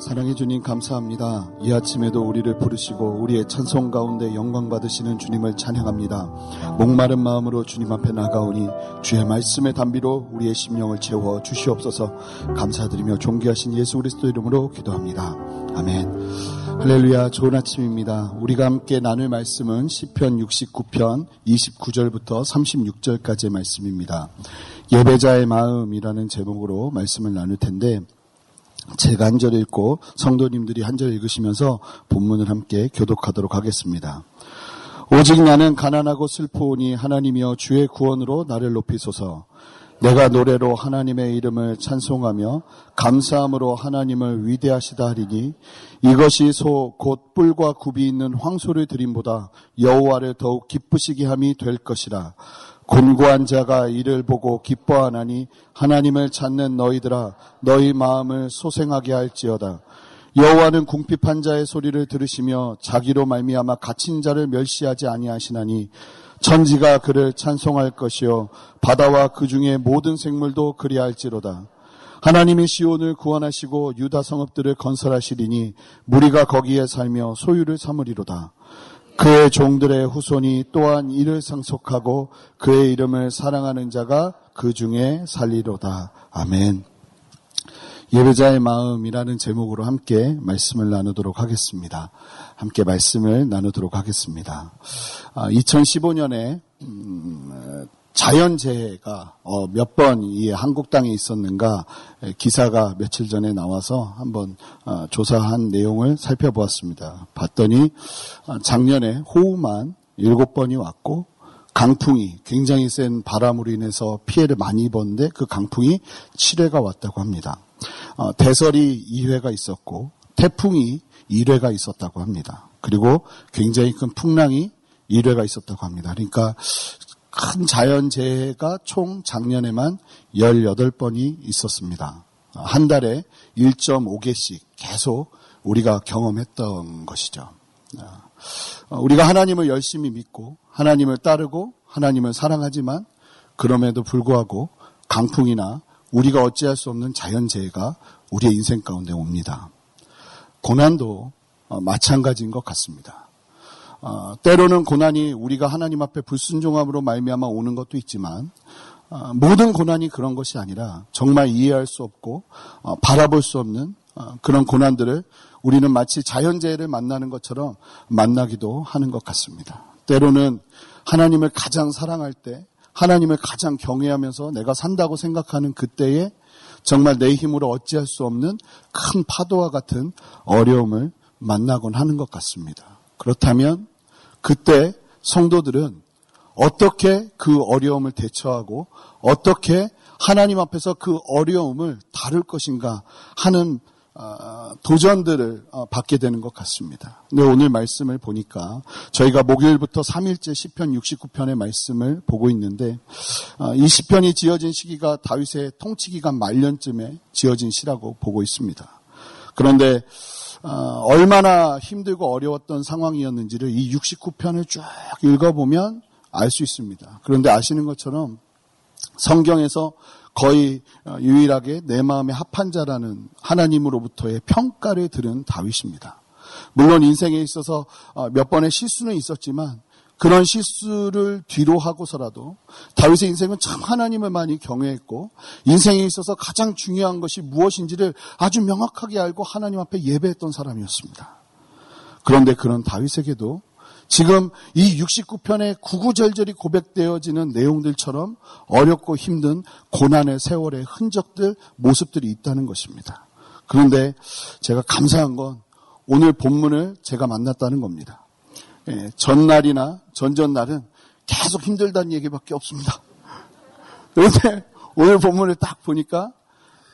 사랑해 주님 감사합니다. 이 아침에도 우리를 부르시고 우리의 찬송 가운데 영광 받으시는 주님을 찬양합니다. 목마른 마음으로 주님 앞에 나가오니 주의 말씀의 담비로 우리의 심령을 채워 주시옵소서 감사드리며 존귀하신 예수 그리스도 이름으로 기도합니다. 아멘. 할렐루야 좋은 아침입니다. 우리가 함께 나눌 말씀은 시편 69편 29절부터 36절까지의 말씀입니다. 예배자의 마음이라는 제목으로 말씀을 나눌 텐데 제가 한 절 읽고 성도님들이 한 절 읽으시면서 본문을 함께 교독하도록 하겠습니다. 오직 나는 가난하고 슬프오니 하나님이여 주의 구원으로 나를 높이소서. 내가 노래로 하나님의 이름을 찬송하며 감사함으로 하나님을 위대하시다 하리니 이것이 소 곧 뿔과 굽이 있는 황소를 드림보다 여호와를 더욱 기쁘시게 함이 될 것이라. 곤고한 자가 이를 보고 기뻐하나니 하나님을 찾는 너희들아 너희 마음을 소생하게 할지어다. 여호와는 궁핍한 자의 소리를 들으시며 자기로 말미암아 갇힌 자를 멸시하지 아니하시나니 천지가 그를 찬송할 것이요 바다와 그 중에 모든 생물도 그리할지로다. 하나님이 시온을 구원하시고 유다 성읍들을 건설하시리니 무리가 거기에 살며 소유를 삼으리로다. 그의 종들의 후손이 또한 이를 상속하고 그의 이름을 사랑하는 자가 그 중에 살리로다. 아멘. 예배자의 마음이라는 제목으로 함께 말씀을 나누도록 하겠습니다. 함께 말씀을 나누도록 하겠습니다. 2015년에 아, 음, 자연재해가 어, 몇번 이 한국 땅에 있었는가 기사가 며칠 전에 나와서 한번 어, 조사한 내용을 살펴보았습니다. 봤더니 어, 작년에 호우만 일곱 번이 왔고 강풍이 굉장히 센 바람으로 인해서 피해를 많이 입었는데 그 강풍이 7회가 왔다고 합니다. 대설이 2회가 있었고 태풍이 1회가 있었다고 합니다. 그리고 굉장히 큰 풍랑이 1회가 있었다고 합니다. 그러니까 큰 자연재해가 총 작년에만 18번이 있었습니다. 한 달에 1.5개씩 계속 우리가 경험했던 것이죠. 우리가 하나님을 열심히 믿고 하나님을 따르고 하나님을 사랑하지만 그럼에도 불구하고 강풍이나 우리가 어찌할 수 없는 자연재해가 우리의 인생 가운데 옵니다. 고난도 마찬가지인 것 같습니다. 어, 때로는 고난이 우리가 하나님 앞에 불순종함으로 말미암아 오는 것도 있지만 어, 모든 고난이 그런 것이 아니라 정말 이해할 수 없고 어, 바라볼 수 없는 어, 그런 고난들을 우리는 마치 자연재해를 만나는 것처럼 만나기도 하는 것 같습니다. 때로는 하나님을 가장 사랑할 때 하나님을 가장 경외하면서 내가 산다고 생각하는 그때에 정말 내 힘으로 어찌할 수 없는 큰 파도와 같은 어려움을 만나곤 하는 것 같습니다. 그렇다면 그때 성도들은 어떻게 그 어려움을 대처하고 어떻게 하나님 앞에서 그 어려움을 다룰 것인가 하는 어, 도전들을 어, 받게 되는 것 같습니다. 근데 오늘 말씀을 보니까 저희가 목요일부터 3일째 시편 69편의 말씀을 보고 있는데 어, 이 시편이 지어진 시기가 다윗의 통치 기간 말년쯤에 지어진 시라고 보고 있습니다. 그런데 어, 얼마나 힘들고 어려웠던 상황이었는지를 이 69편을 쭉 읽어보면 알 수 있습니다. 그런데 아시는 것처럼 성경에서 거의 어, 유일하게 내 마음에 합한 자라는 하나님으로부터의 평가를 들은 다윗입니다. 물론 인생에 있어서 어, 몇 번의 실수는 있었지만 그런 실수를 뒤로 하고서라도 다윗의 인생은 참 하나님을 많이 경외했고 인생에 있어서 가장 중요한 것이 무엇인지를 아주 명확하게 알고 하나님 앞에 예배했던 사람이었습니다. 그런데 그런 다윗에게도 지금 이 69편의 구구절절이 고백되어지는 내용들처럼 어렵고 힘든 고난의 세월의 흔적들, 모습들이 있다는 것입니다. 그런데 제가 감사한 건 오늘 본문을 제가 만났다는 겁니다. 예, 전날이나 전전날은 계속 힘들다는 얘기밖에 없습니다. 그런데 오늘 본문을 딱 보니까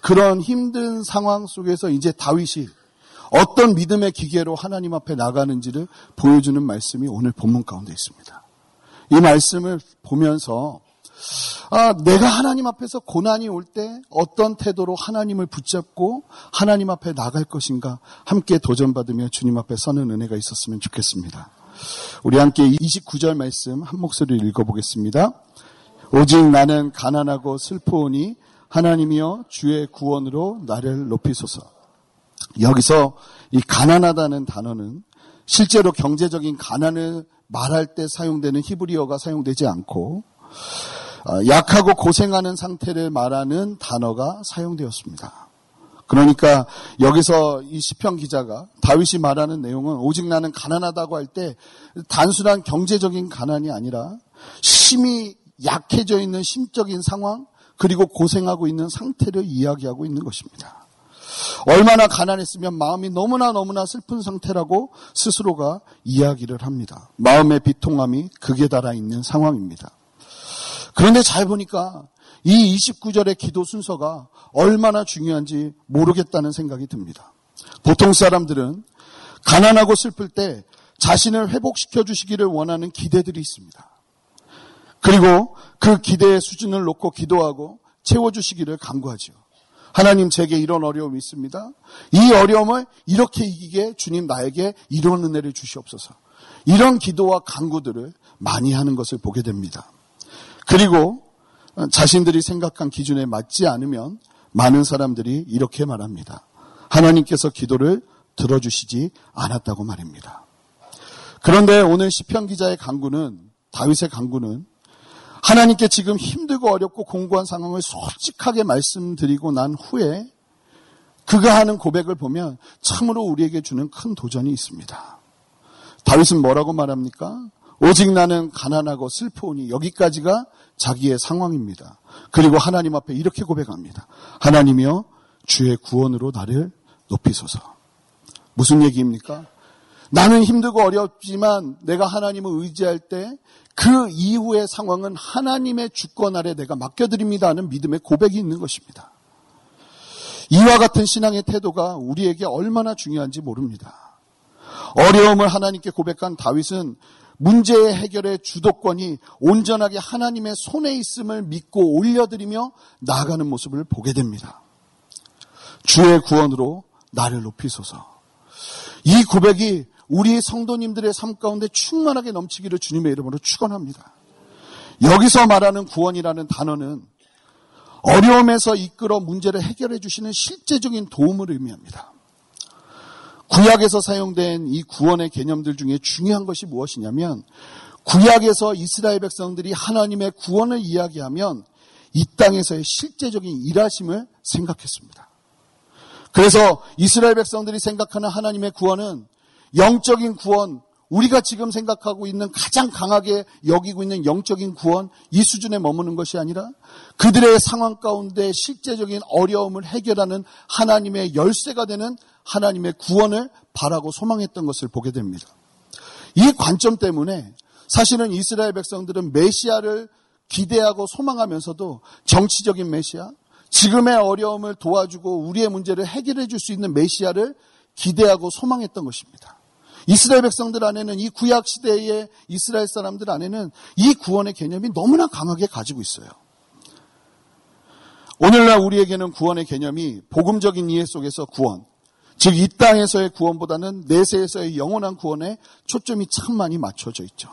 그런 힘든 상황 속에서 이제 다윗이 어떤 믿음의 기계로 하나님 앞에 나가는지를 보여주는 말씀이 오늘 본문 가운데 있습니다. 이 말씀을 보면서 아, 내가 하나님 앞에서 고난이 올 때 어떤 태도로 하나님을 붙잡고 하나님 앞에 나갈 것인가 함께 도전받으며 주님 앞에 서는 은혜가 있었으면 좋겠습니다. 우리 함께 29절 말씀 한 목소리로 읽어보겠습니다. 오직 나는 가난하고 슬퍼오니 하나님이여 주의 구원으로 나를 높이소서. 여기서 이 가난하다는 단어는 실제로 경제적인 가난을 말할 때 사용되는 히브리어가 사용되지 않고 어, 약하고 고생하는 상태를 말하는 단어가 사용되었습니다. 그러니까 여기서 이 시편 기자가 다윗이 말하는 내용은 오직 나는 가난하다고 할 때 단순한 경제적인 가난이 아니라 심히 약해져 있는 심적인 상황 그리고 고생하고 있는 상태를 이야기하고 있는 것입니다. 얼마나 가난했으면 마음이 너무나 너무나 슬픈 상태라고 스스로가 이야기를 합니다. 마음의 비통함이 극에 달아 있는 상황입니다. 그런데 잘 보니까 이 29절의 기도 순서가 얼마나 중요한지 모르겠다는 생각이 듭니다. 보통 사람들은 가난하고 슬플 때 자신을 회복시켜 주시기를 원하는 기대들이 있습니다. 그리고 그 기대의 수준을 놓고 기도하고 채워주시기를 간구하죠. 하나님 제게 이런 어려움이 있습니다. 이 어려움을 이렇게 이기게 주님 나에게 이런 은혜를 주시옵소서. 이런 기도와 간구들을 많이 하는 것을 보게 됩니다. 그리고 자신들이 생각한 기준에 맞지 않으면 많은 사람들이 이렇게 말합니다. 하나님께서 기도를 들어주시지 않았다고 말입니다. 그런데 오늘 시편 기자의 강구는 다윗의 강구는 하나님께 지금 힘들고 어렵고 공고한 상황을 솔직하게 말씀드리고 난 후에 그가 하는 고백을 보면 참으로 우리에게 주는 큰 도전이 있습니다. 다윗은 뭐라고 말합니까? 오직 나는 가난하고 슬퍼오니 여기까지가 자기의 상황입니다. 그리고 하나님 앞에 이렇게 고백합니다. 하나님이여 주의 구원으로 나를 높이소서. 무슨 얘기입니까? 나는 힘들고 어렵지만 내가 하나님을 의지할 때 그 이후의 상황은 하나님의 주권 아래 내가 맡겨드립니다 하는 믿음의 고백이 있는 것입니다. 이와 같은 신앙의 태도가 우리에게 얼마나 중요한지 모릅니다. 어려움을 하나님께 고백한 다윗은 문제의 해결의 주도권이 온전하게 하나님의 손에 있음을 믿고 올려드리며 나아가는 모습을 보게 됩니다. 주의 구원으로 나를 높이소서. 이 고백이 우리 성도님들의 삶 가운데 충만하게 넘치기를 주님의 이름으로 축원합니다. 여기서 말하는 구원이라는 단어는 어려움에서 이끌어 문제를 해결해 주시는 실제적인 도움을 의미합니다. 구약에서 사용된 이 구원의 개념들 중에 중요한 것이 무엇이냐면 구약에서 이스라엘 백성들이 하나님의 구원을 이야기하면 이 땅에서의 실제적인 일하심을 생각했습니다. 그래서 이스라엘 백성들이 생각하는 하나님의 구원은 영적인 구원, 우리가 지금 생각하고 있는 가장 강하게 여기고 있는 영적인 구원, 이 수준에 머무는 것이 아니라 그들의 상황 가운데 실제적인 어려움을 해결하는 하나님의 열쇠가 되는 하나님의 구원을 바라고 소망했던 것을 보게 됩니다. 이 관점 때문에 사실은 이스라엘 백성들은 메시아를 기대하고 소망하면서도 정치적인 메시아, 지금의 어려움을 도와주고 우리의 문제를 해결해 줄 수 있는 메시아를 기대하고 소망했던 것입니다. 이스라엘 백성들 안에는 이 구약 시대의 이스라엘 사람들 안에는 이 구원의 개념이 너무나 강하게 가지고 있어요. 오늘날 우리에게는 구원의 개념이 복음적인 이해 속에서 구원, 즉 이 땅에서의 구원보다는 내세에서의 영원한 구원에 초점이 참 많이 맞춰져 있죠.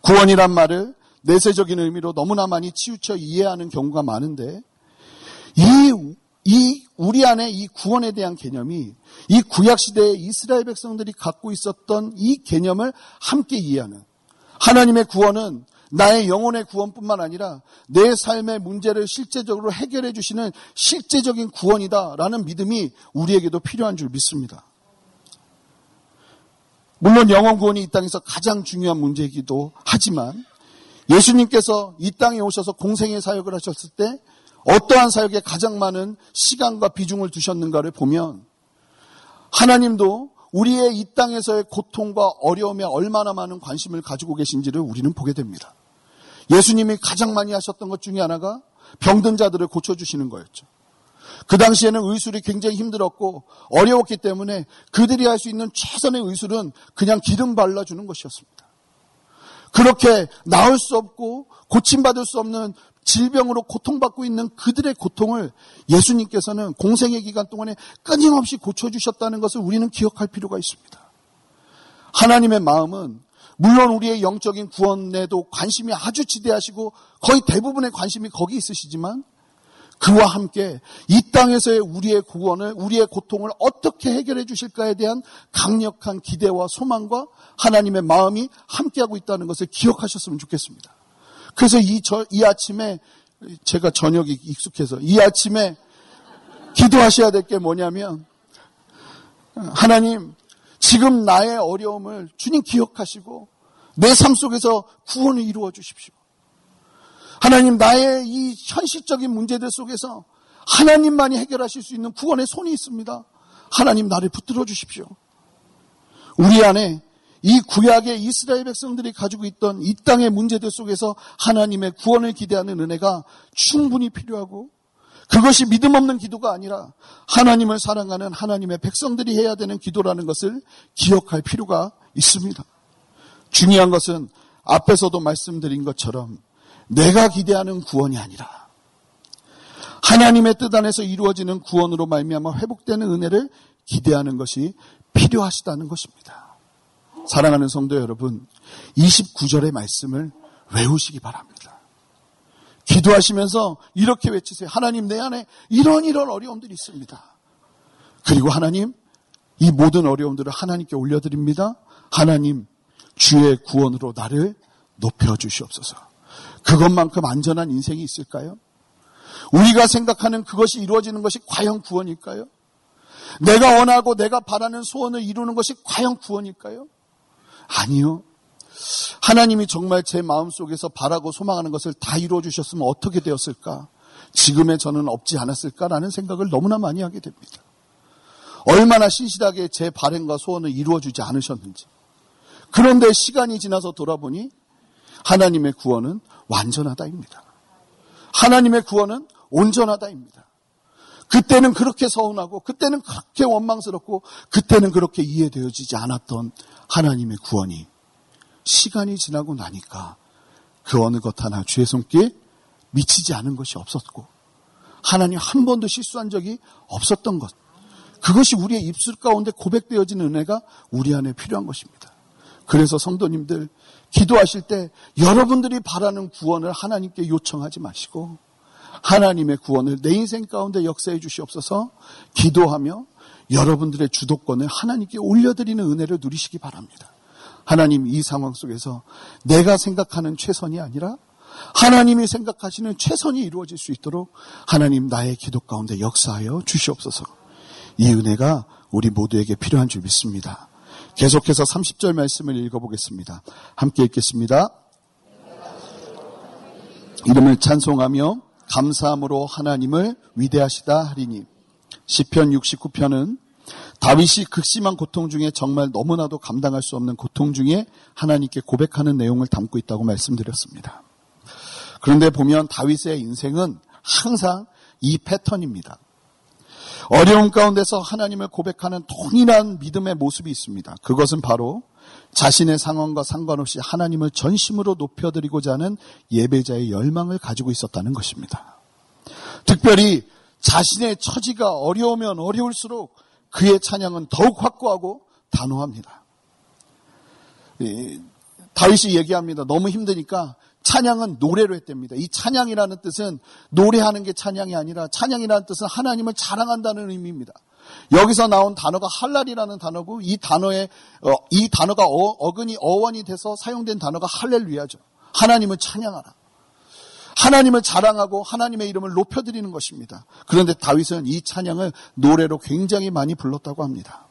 구원이란 말을 내세적인 의미로 너무나 많이 치우쳐 이해하는 경우가 많은데 이, 이 우리 안에 이 구원에 대한 개념이 이 구약 시대의 이스라엘 백성들이 갖고 있었던 이 개념을 함께 이해하는 하나님의 구원은 나의 영혼의 구원뿐만 아니라 내 삶의 문제를 실제적으로 해결해 주시는 실제적인 구원이다라는 믿음이 우리에게도 필요한 줄 믿습니다. 물론 영혼 구원이 이 땅에서 가장 중요한 문제이기도 하지만 예수님께서 이 땅에 오셔서 공생의 사역을 하셨을 때 어떠한 사역에 가장 많은 시간과 비중을 두셨는가를 보면 하나님도 우리의 이 땅에서의 고통과 어려움에 얼마나 많은 관심을 가지고 계신지를 우리는 보게 됩니다. 예수님이 가장 많이 하셨던 것 중에 하나가 병든 자들을 고쳐주시는 거였죠. 그 당시에는 의술이 굉장히 힘들었고 어려웠기 때문에 그들이 할 수 있는 최선의 의술은 그냥 기름 발라주는 것이었습니다. 그렇게 나을 수 없고 고침받을 수 없는 질병으로 고통받고 있는 그들의 고통을 예수님께서는 공생의 기간 동안에 끊임없이 고쳐주셨다는 것을 우리는 기억할 필요가 있습니다. 하나님의 마음은 물론 우리의 영적인 구원에도 관심이 아주 지대하시고 거의 대부분의 관심이 거기 있으시지만 그와 함께 이 땅에서의 우리의 구원을, 우리의 고통을 어떻게 해결해 주실까에 대한 강력한 기대와 소망과 하나님의 마음이 함께하고 있다는 것을 기억하셨으면 좋겠습니다. 그래서 이, 저, 이 아침에 제가 저녁이 익숙해서 이 아침에 기도하셔야 될 게 뭐냐면 하나님 지금 나의 어려움을 주님 기억하시고 내 삶 속에서 구원을 이루어 주십시오. 하나님 나의 이 현실적인 문제들 속에서 하나님만이 해결하실 수 있는 구원의 손이 있습니다. 하나님 나를 붙들어 주십시오. 우리 안에 이 구약의 이스라엘 백성들이 가지고 있던 이 땅의 문제들 속에서 하나님의 구원을 기대하는 은혜가 충분히 필요하고 그것이 믿음 없는 기도가 아니라 하나님을 사랑하는 하나님의 백성들이 해야 되는 기도라는 것을 기억할 필요가 있습니다. 중요한 것은 앞에서도 말씀드린 것처럼 내가 기대하는 구원이 아니라 하나님의 뜻 안에서 이루어지는 구원으로 말미암아 회복되는 은혜를 기대하는 것이 필요하시다는 것입니다. 사랑하는 성도 여러분, 29절의 말씀을 외우시기 바랍니다. 기도하시면서 이렇게 외치세요. 하나님 내 안에 이런 이런 어려움들이 있습니다. 그리고 하나님 이 모든 어려움들을 하나님께 올려드립니다. 하나님 주의 구원으로 나를 높여 주시옵소서. 그것만큼 안전한 인생이 있을까요? 우리가 생각하는 그것이 이루어지는 것이 과연 구원일까요? 내가 원하고 내가 바라는 소원을 이루는 것이 과연 구원일까요? 아니요. 하나님이 정말 제 마음속에서 바라고 소망하는 것을 다 이루어 주셨으면 어떻게 되었을까? 지금의 저는 없지 않았을까라는 생각을 너무나 많이 하게 됩니다. 얼마나 신실하게 제 바램과 소원을 이루어 주지 않으셨는지. 그런데 시간이 지나서 돌아보니 하나님의 구원은 완전하다입니다. 하나님의 구원은 온전하다입니다. 그때는 그렇게 서운하고, 그때는 그렇게 원망스럽고, 그때는 그렇게 이해되어지지 않았던 하나님의 구원이 시간이 지나고 나니까 그 어느 것 하나 주의 손길 미치지 않은 것이 없었고, 하나님 한 번도 실수한 적이 없었던 것. 그것이 우리의 입술 가운데 고백되어진 은혜가 우리 안에 필요한 것입니다. 그래서 성도님들, 기도하실 때 여러분들이 바라는 구원을 하나님께 요청하지 마시고 하나님의 구원을 내 인생 가운데 역사해 주시옵소서 기도하며 여러분들의 주도권을 하나님께 올려드리는 은혜를 누리시기 바랍니다. 하나님 이 상황 속에서 내가 생각하는 최선이 아니라 하나님이 생각하시는 최선이 이루어질 수 있도록 하나님 나의 기도 가운데 역사하여 주시옵소서. 이 은혜가 우리 모두에게 필요한 줄 믿습니다. 계속해서 30절 말씀을 읽어보겠습니다. 함께 읽겠습니다. 이름을 찬송하며 감사함으로 하나님을 위대하시다 하리니 시편 69편은 다윗이 극심한 고통 중에 정말 너무나도 감당할 수 없는 고통 중에 하나님께 고백하는 내용을 담고 있다고 말씀드렸습니다. 그런데 보면 다윗의 인생은 항상 이 패턴입니다. 어려운 가운데서 하나님을 고백하는 동일한 믿음의 모습이 있습니다. 그것은 바로 자신의 상황과 상관없이 하나님을 전심으로 높여드리고자 하는 예배자의 열망을 가지고 있었다는 것입니다. 특별히 자신의 처지가 어려우면 어려울수록 그의 찬양은 더욱 확고하고 단호합니다. 다윗이 얘기합니다. 너무 힘드니까 찬양은 노래로 했답니다. 이 찬양이라는 뜻은 노래하는 게 찬양이 아니라 찬양이라는 뜻은 하나님을 자랑한다는 의미입니다. 여기서 나온 단어가 할랄이라는 단어고 이 단어의 어, 이 단어가 어, 근이 어원이 돼서 사용된 단어가 할렐루야죠. 하나님을 찬양하라. 하나님을 자랑하고 하나님의 이름을 높여드리는 것입니다. 그런데 다윗은 이 찬양을 노래로 굉장히 많이 불렀다고 합니다.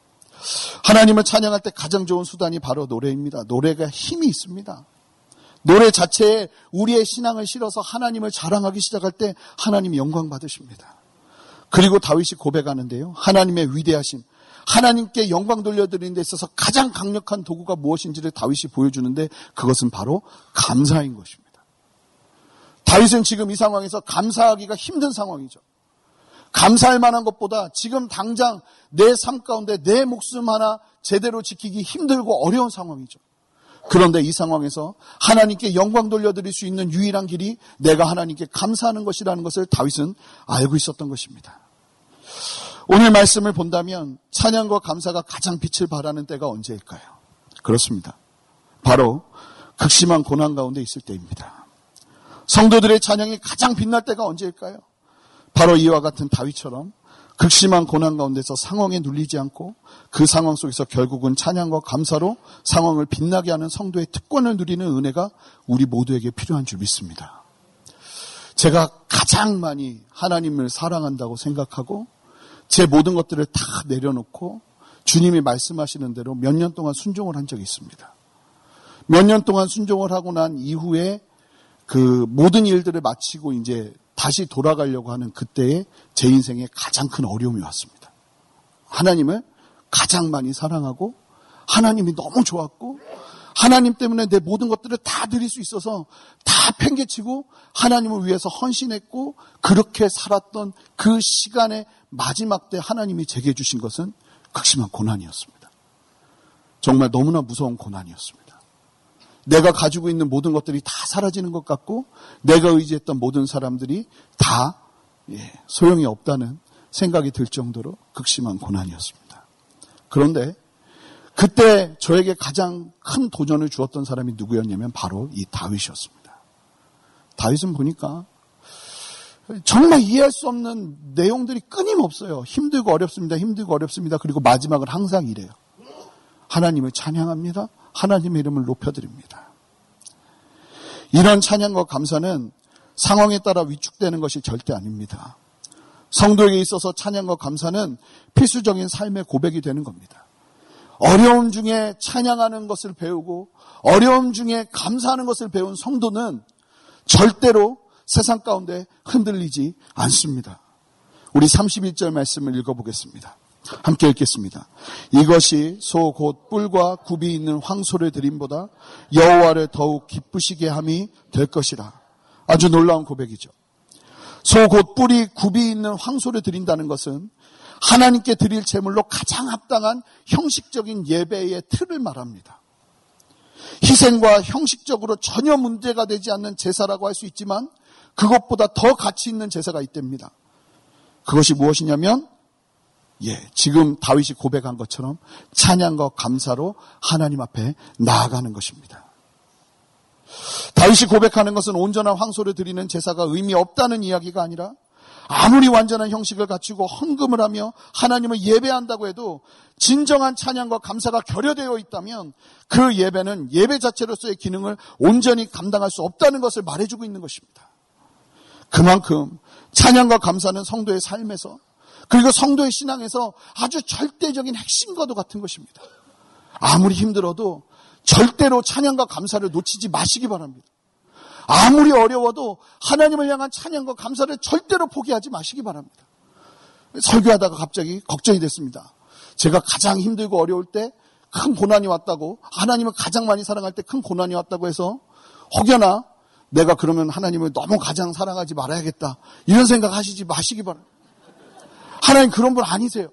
하나님을 찬양할 때 가장 좋은 수단이 바로 노래입니다. 노래가 힘이 있습니다. 노래 자체에 우리의 신앙을 실어서 하나님을 자랑하기 시작할 때 하나님이 영광 받으십니다. 그리고 다윗이 고백하는데요. 하나님의 위대하심, 하나님께 영광 돌려드리는 데 있어서 가장 강력한 도구가 무엇인지를 다윗이 보여주는데 그것은 바로 감사인 것입니다. 다윗은 지금 이 상황에서 감사하기가 힘든 상황이죠. 감사할 만한 것보다 지금 당장 내 삶 가운데 내 목숨 하나 제대로 지키기 힘들고 어려운 상황이죠. 그런데 이 상황에서 하나님께 영광 돌려드릴 수 있는 유일한 길이 내가 하나님께 감사하는 것이라는 것을 다윗은 알고 있었던 것입니다. 오늘 말씀을 본다면 찬양과 감사가 가장 빛을 발하는 때가 언제일까요? 그렇습니다. 바로 극심한 고난 가운데 있을 때입니다. 성도들의 찬양이 가장 빛날 때가 언제일까요? 바로 이와 같은 다윗처럼 극심한 고난 가운데서 상황에 눌리지 않고 그 상황 속에서 결국은 찬양과 감사로 상황을 빛나게 하는 성도의 특권을 누리는 은혜가 우리 모두에게 필요한 줄 믿습니다. 제가 가장 많이 하나님을 사랑한다고 생각하고 제 모든 것들을 다 내려놓고 주님이 말씀하시는 대로 몇 년 동안 순종을 한 적이 있습니다. 몇 년 동안 순종을 하고 난 이후에 그 모든 일들을 마치고 이제 다시 돌아가려고 하는 그때에 제 인생에 가장 큰 어려움이 왔습니다. 하나님을 가장 많이 사랑하고 하나님이 너무 좋았고 하나님 때문에 내 모든 것들을 다 드릴 수 있어서 다 팽개치고 하나님을 위해서 헌신했고 그렇게 살았던 그 시간의 마지막 때 하나님이 제게 주신 것은 극심한 고난이었습니다. 정말 너무나 무서운 고난이었습니다. 내가 가지고 있는 모든 것들이 다 사라지는 것 같고 내가 의지했던 모든 사람들이 다 예, 소용이 없다는 생각이 들 정도로 극심한 고난이었습니다. 그런데 그때 저에게 가장 큰 도전을 주었던 사람이 누구였냐면 바로 이 다윗이었습니다. 다윗은 보니까 정말 이해할 수 없는 내용들이 끊임없어요. 힘들고 어렵습니다. 힘들고 어렵습니다. 그리고 마지막은 항상 이래요. 하나님을 찬양합니다. 하나님의 이름을 높여드립니다. 이런 찬양과 감사는 상황에 따라 위축되는 것이 절대 아닙니다. 성도에게 있어서 찬양과 감사는 필수적인 삶의 고백이 되는 겁니다. 어려움 중에 찬양하는 것을 배우고 어려움 중에 감사하는 것을 배운 성도는 절대로 세상 가운데 흔들리지 않습니다. 우리 31절 말씀을 읽어보겠습니다. 함께 읽겠습니다. 이것이 소 곧 뿔과 굽이 있는 황소를 드림보다 여호와를 더욱 기쁘시게 함이 될 것이라. 아주 놀라운 고백이죠. 소 곧 뿔이 굽이 있는 황소를 드린다는 것은 하나님께 드릴 제물로 가장 합당한 형식적인 예배의 틀을 말합니다. 희생과 형식적으로 전혀 문제가 되지 않는 제사라고 할 수 있지만 그것보다 더 가치 있는 제사가 있답니다. 그것이 무엇이냐면 예, 지금 다윗이 고백한 것처럼 찬양과 감사로 하나님 앞에 나아가는 것입니다. 다윗이 고백하는 것은 온전한 황소를 드리는 제사가 의미 없다는 이야기가 아니라 아무리 완전한 형식을 갖추고 헌금을 하며 하나님을 예배한다고 해도 진정한 찬양과 감사가 결여되어 있다면 그 예배는 예배 자체로서의 기능을 온전히 감당할 수 없다는 것을 말해주고 있는 것입니다. 그만큼 찬양과 감사는 성도의 삶에서 그리고 성도의 신앙에서 아주 절대적인 핵심과도 같은 것입니다. 아무리 힘들어도 절대로 찬양과 감사를 놓치지 마시기 바랍니다. 아무리 어려워도 하나님을 향한 찬양과 감사를 절대로 포기하지 마시기 바랍니다. 설교하다가 갑자기 걱정이 됐습니다. 제가 가장 힘들고 어려울 때 큰 고난이 왔다고 하나님을 가장 많이 사랑할 때 큰 고난이 왔다고 해서 혹여나 내가 그러면 하나님을 너무 가장 사랑하지 말아야겠다 이런 생각 하시지 마시기 바랍니다. 하나님 그런 분 아니세요.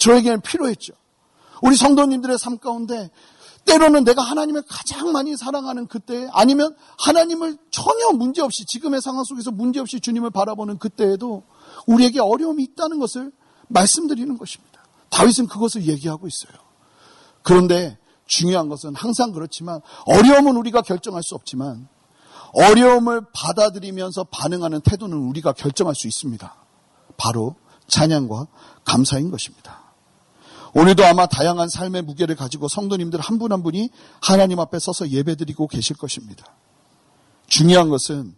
저에게는 필요했죠. 우리 성도님들의 삶 가운데 때로는 내가 하나님을 가장 많이 사랑하는 그때 아니면 하나님을 전혀 문제없이 지금의 상황 속에서 문제없이 주님을 바라보는 그때에도 우리에게 어려움이 있다는 것을 말씀드리는 것입니다. 다윗은 그것을 얘기하고 있어요. 그런데 중요한 것은 항상 그렇지만 어려움은 우리가 결정할 수 없지만 어려움을 받아들이면서 반응하는 태도는 우리가 결정할 수 있습니다. 바로 찬양과 감사인 것입니다. 오늘도 아마 다양한 삶의 무게를 가지고 성도님들 한 분한 한 분이 하나님 앞에 서서 예배드리고 계실 것입니다. 중요한 것은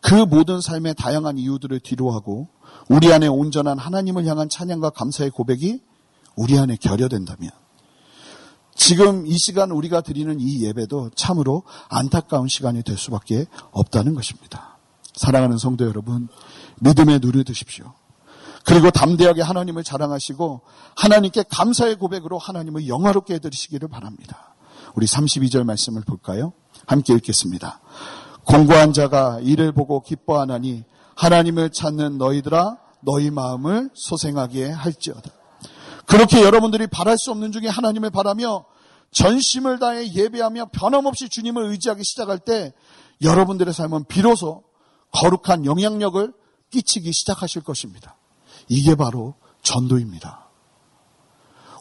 그 모든 삶의 다양한 이유들을 뒤로하고 우리 안에 온전한 하나님을 향한 찬양과 감사의 고백이 우리 안에 결여된다면 지금 이 시간 우리가 드리는 이 예배도 참으로 안타까운 시간이 될 수밖에 없다는 것입니다. 사랑하는 성도 여러분, 믿음에 누려 드십시오. 그리고 담대하게 하나님을 자랑하시고 하나님께 감사의 고백으로 하나님을 영화롭게 해드리시기를 바랍니다. 우리 32절 말씀을 볼까요? 함께 읽겠습니다. 공고한 자가 이를 보고 기뻐하나니 하나님을 찾는 너희들아 너희 마음을 소생하게 할지어다. 그렇게 여러분들이 바랄 수 없는 중에 하나님을 바라며 전심을 다해 예배하며 변함없이 주님을 의지하기 시작할 때 여러분들의 삶은 비로소 거룩한 영향력을 끼치기 시작하실 것입니다. 이게 바로 전도입니다.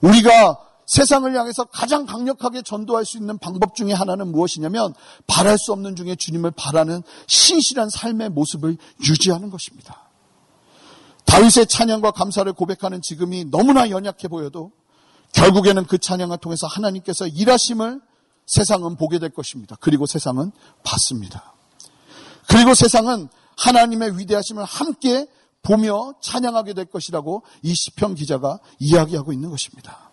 우리가 세상을 향해서 가장 강력하게 전도할 수 있는 방법 중에 하나는 무엇이냐면 바랄 수 없는 중에 주님을 바라는 신실한 삶의 모습을 유지하는 것입니다. 다윗의 찬양과 감사를 고백하는 지금이 너무나 연약해 보여도 결국에는 그 찬양을 통해서 하나님께서 일하심을 세상은 보게 될 것입니다. 그리고 세상은 받습니다. 그리고 세상은 하나님의 위대하심을 함께 보며 찬양하게 될 것이라고 이 시편 기자가 이야기하고 있는 것입니다.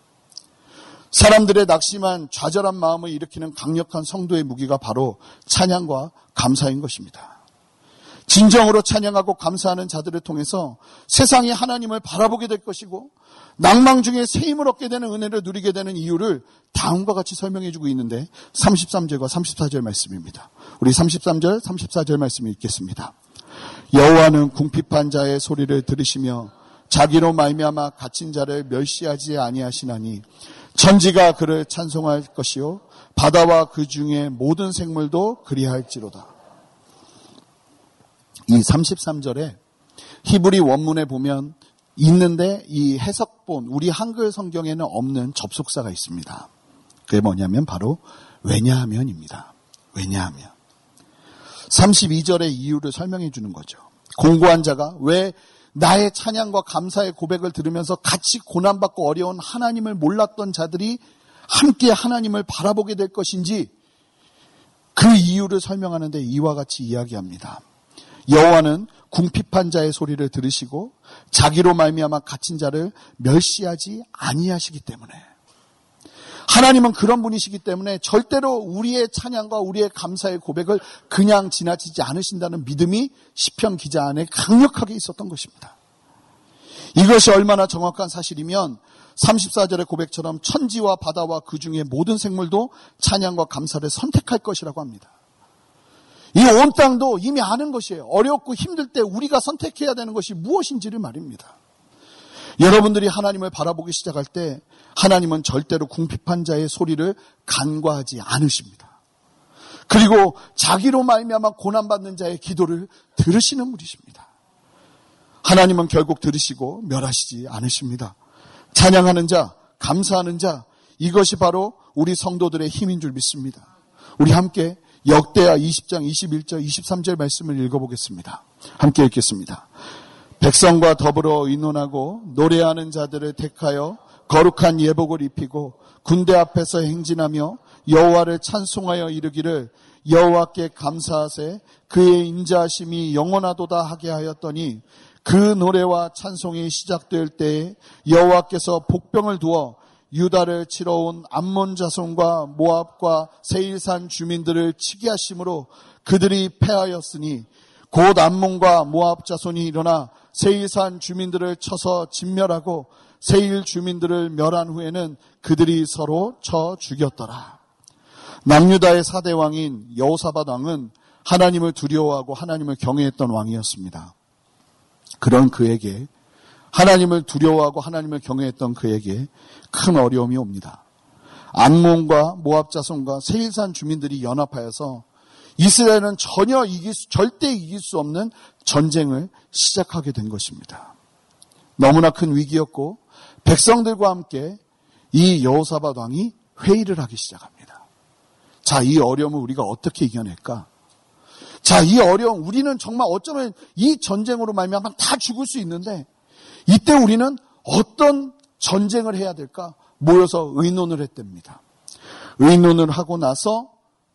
사람들의 낙심한 좌절한 마음을 일으키는 강력한 성도의 무기가 바로 찬양과 감사인 것입니다. 진정으로 찬양하고 감사하는 자들을 통해서 세상이 하나님을 바라보게 될 것이고 낭망 중에 새 힘을 얻게 되는 은혜를 누리게 되는 이유를 다음과 같이 설명해 주고 있는데 33절과 34절 말씀입니다. 우리 33절, 34절 말씀을 읽겠습니다. 여호와는 궁핍한 자의 소리를 들으시며 자기로 말미암아 갇힌 자를 멸시하지 아니하시나니 천지가 그를 찬송할 것이요 바다와 그 중에 모든 생물도 그리할지로다. 이 33절에 히브리 원문에 보면 있는데 이 해석본 우리 한글 성경에는 없는 접속사가 있습니다. 그게 뭐냐면 바로 왜냐하면입니다. 왜냐하면 32절의 이유를 설명해 주는 거죠. 공고한 자가 왜 나의 찬양과 감사의 고백을 들으면서 같이 고난받고 어려운 하나님을 몰랐던 자들이 함께 하나님을 바라보게 될 것인지 그 이유를 설명하는데 이와 같이 이야기합니다. 여호와는 궁핍한 자의 소리를 들으시고 자기로 말미암아 갇힌 자를 멸시하지 아니하시기 때문에 하나님은 그런 분이시기 때문에 절대로 우리의 찬양과 우리의 감사의 고백을 그냥 지나치지 않으신다는 믿음이 시편 기자 안에 강력하게 있었던 것입니다. 이것이 얼마나 정확한 사실이면 34절의 고백처럼 천지와 바다와 그 중에 모든 생물도 찬양과 감사를 선택할 것이라고 합니다. 이 온 땅도 이미 아는 것이에요. 어렵고 힘들 때 우리가 선택해야 되는 것이 무엇인지를 말입니다. 여러분들이 하나님을 바라보기 시작할 때 하나님은 절대로 궁핍한 자의 소리를 간과하지 않으십니다. 그리고 자기로 말미암아 고난받는 자의 기도를 들으시는 분이십니다. 하나님은 결국 들으시고 멸하시지 않으십니다. 찬양하는 자, 감사하는 자, 이것이 바로 우리 성도들의 힘인 줄 믿습니다. 우리 함께 역대하 20장 21절 23절 말씀을 읽어보겠습니다. 함께 읽겠습니다. 백성과 더불어 의논하고 노래하는 자들을 택하여 거룩한 예복을 입히고 군대 앞에서 행진하며 여호와를 찬송하여 이르기를 여호와께 감사하세 그의 인자하심이 영원하도다 하게 하였더니 그 노래와 찬송이 시작될 때에 여호와께서 복병을 두어 유다를 치러 온 암몬 자손과 모압과 세일산 주민들을 치게 하심으로 그들이 패하였으니 곧 암몬과 모압 자손이 일어나 세일산 주민들을 쳐서 진멸하고 세일 주민들을 멸한 후에는 그들이 서로 쳐 죽였더라. 남유다의 사대 왕인 여호사밧 왕은 하나님을 두려워하고 하나님을 경외했던 왕이었습니다. 그런 그에게 하나님을 두려워하고 하나님을 경외했던 그에게 큰 어려움이 옵니다. 암몬과 모압 자손과 세일산 주민들이 연합하여서 이스라엘은 전혀 이길 수, 절대 이길 수 없는 전쟁을 시작하게 된 것입니다. 너무나 큰 위기였고 백성들과 함께 이 여호사밧 왕이 회의를 하기 시작합니다. 자, 이 어려움을 우리가 어떻게 이겨낼까? 자, 이 어려움 우리는 정말 어쩌면 이 전쟁으로 말미암아 다 죽을 수 있는데 이때 우리는 어떤 전쟁을 해야 될까? 모여서 의논을 했답니다. 의논을 하고 나서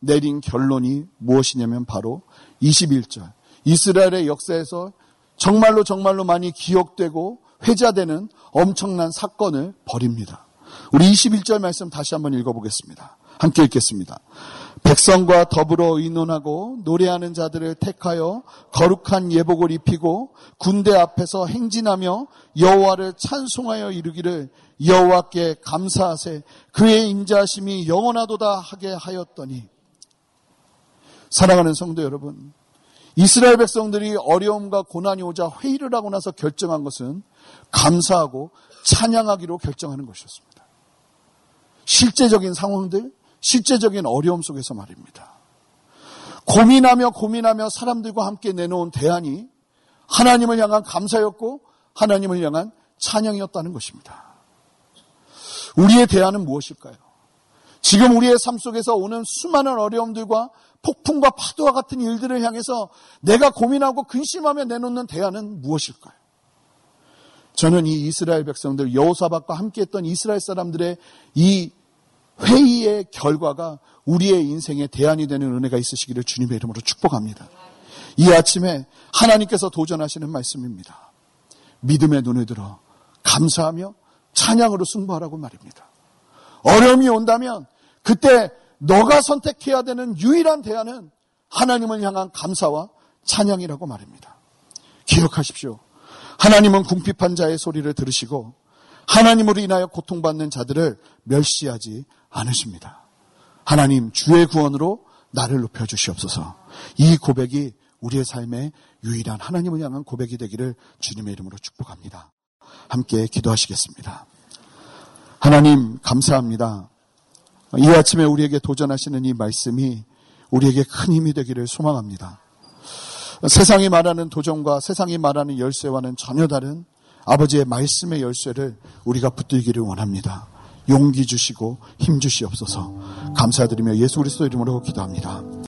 내린 결론이 무엇이냐면 바로 21절. 이스라엘의 역사에서 정말로 정말로 많이 기억되고 회자되는 엄청난 사건을 벌입니다. 우리 21절 말씀 다시 한번 읽어보겠습니다. 함께 읽겠습니다. 백성과 더불어 의논하고 노래하는 자들을 택하여 거룩한 예복을 입히고 군대 앞에서 행진하며 여호와를 찬송하여 이르기를 여호와께 감사하세 그의 인자심이 영원하도다 하게 하였더니 사랑하는 성도 여러분, 이스라엘 백성들이 어려움과 고난이 오자 회의를 하고 나서 결정한 것은 감사하고 찬양하기로 결정하는 것이었습니다. 실제적인 상황들, 실제적인 어려움 속에서 말입니다. 고민하며 고민하며 사람들과 함께 내놓은 대안이 하나님을 향한 감사였고 하나님을 향한 찬양이었다는 것입니다. 우리의 대안은 무엇일까요? 지금 우리의 삶 속에서 오는 수많은 어려움들과 폭풍과 파도와 같은 일들을 향해서 내가 고민하고 근심하며 내놓는 대안은 무엇일까요? 저는 이 이스라엘 백성들 여호사박과 함께했던 이스라엘 사람들의 이 회의의 결과가 우리의 인생의 대안이 되는 은혜가 있으시기를 주님의 이름으로 축복합니다. 이 아침에 하나님께서 도전하시는 말씀입니다. 믿음의 눈을 들어 감사하며 찬양으로 승부하라고 말입니다. 어려움이 온다면 그때 너가 선택해야 되는 유일한 대안은 하나님을 향한 감사와 찬양이라고 말입니다. 기억하십시오. 하나님은 궁핍한 자의 소리를 들으시고 하나님으로 인하여 고통받는 자들을 멸시하지 않으십니다. 하나님 주의 구원으로 나를 높여 주시옵소서. 이 고백이 우리의 삶의 유일한 하나님을 향한 고백이 되기를 주님의 이름으로 축복합니다. 함께 기도하시겠습니다. 하나님 감사합니다. 이 아침에 우리에게 도전하시는 이 말씀이 우리에게 큰 힘이 되기를 소망합니다. 세상이 말하는 도전과 세상이 말하는 열쇠와는 전혀 다른 아버지의 말씀의 열쇠를 우리가 붙들기를 원합니다. 용기 주시고 힘 주시옵소서 감사드리며 예수 그리스도 이름으로 기도합니다.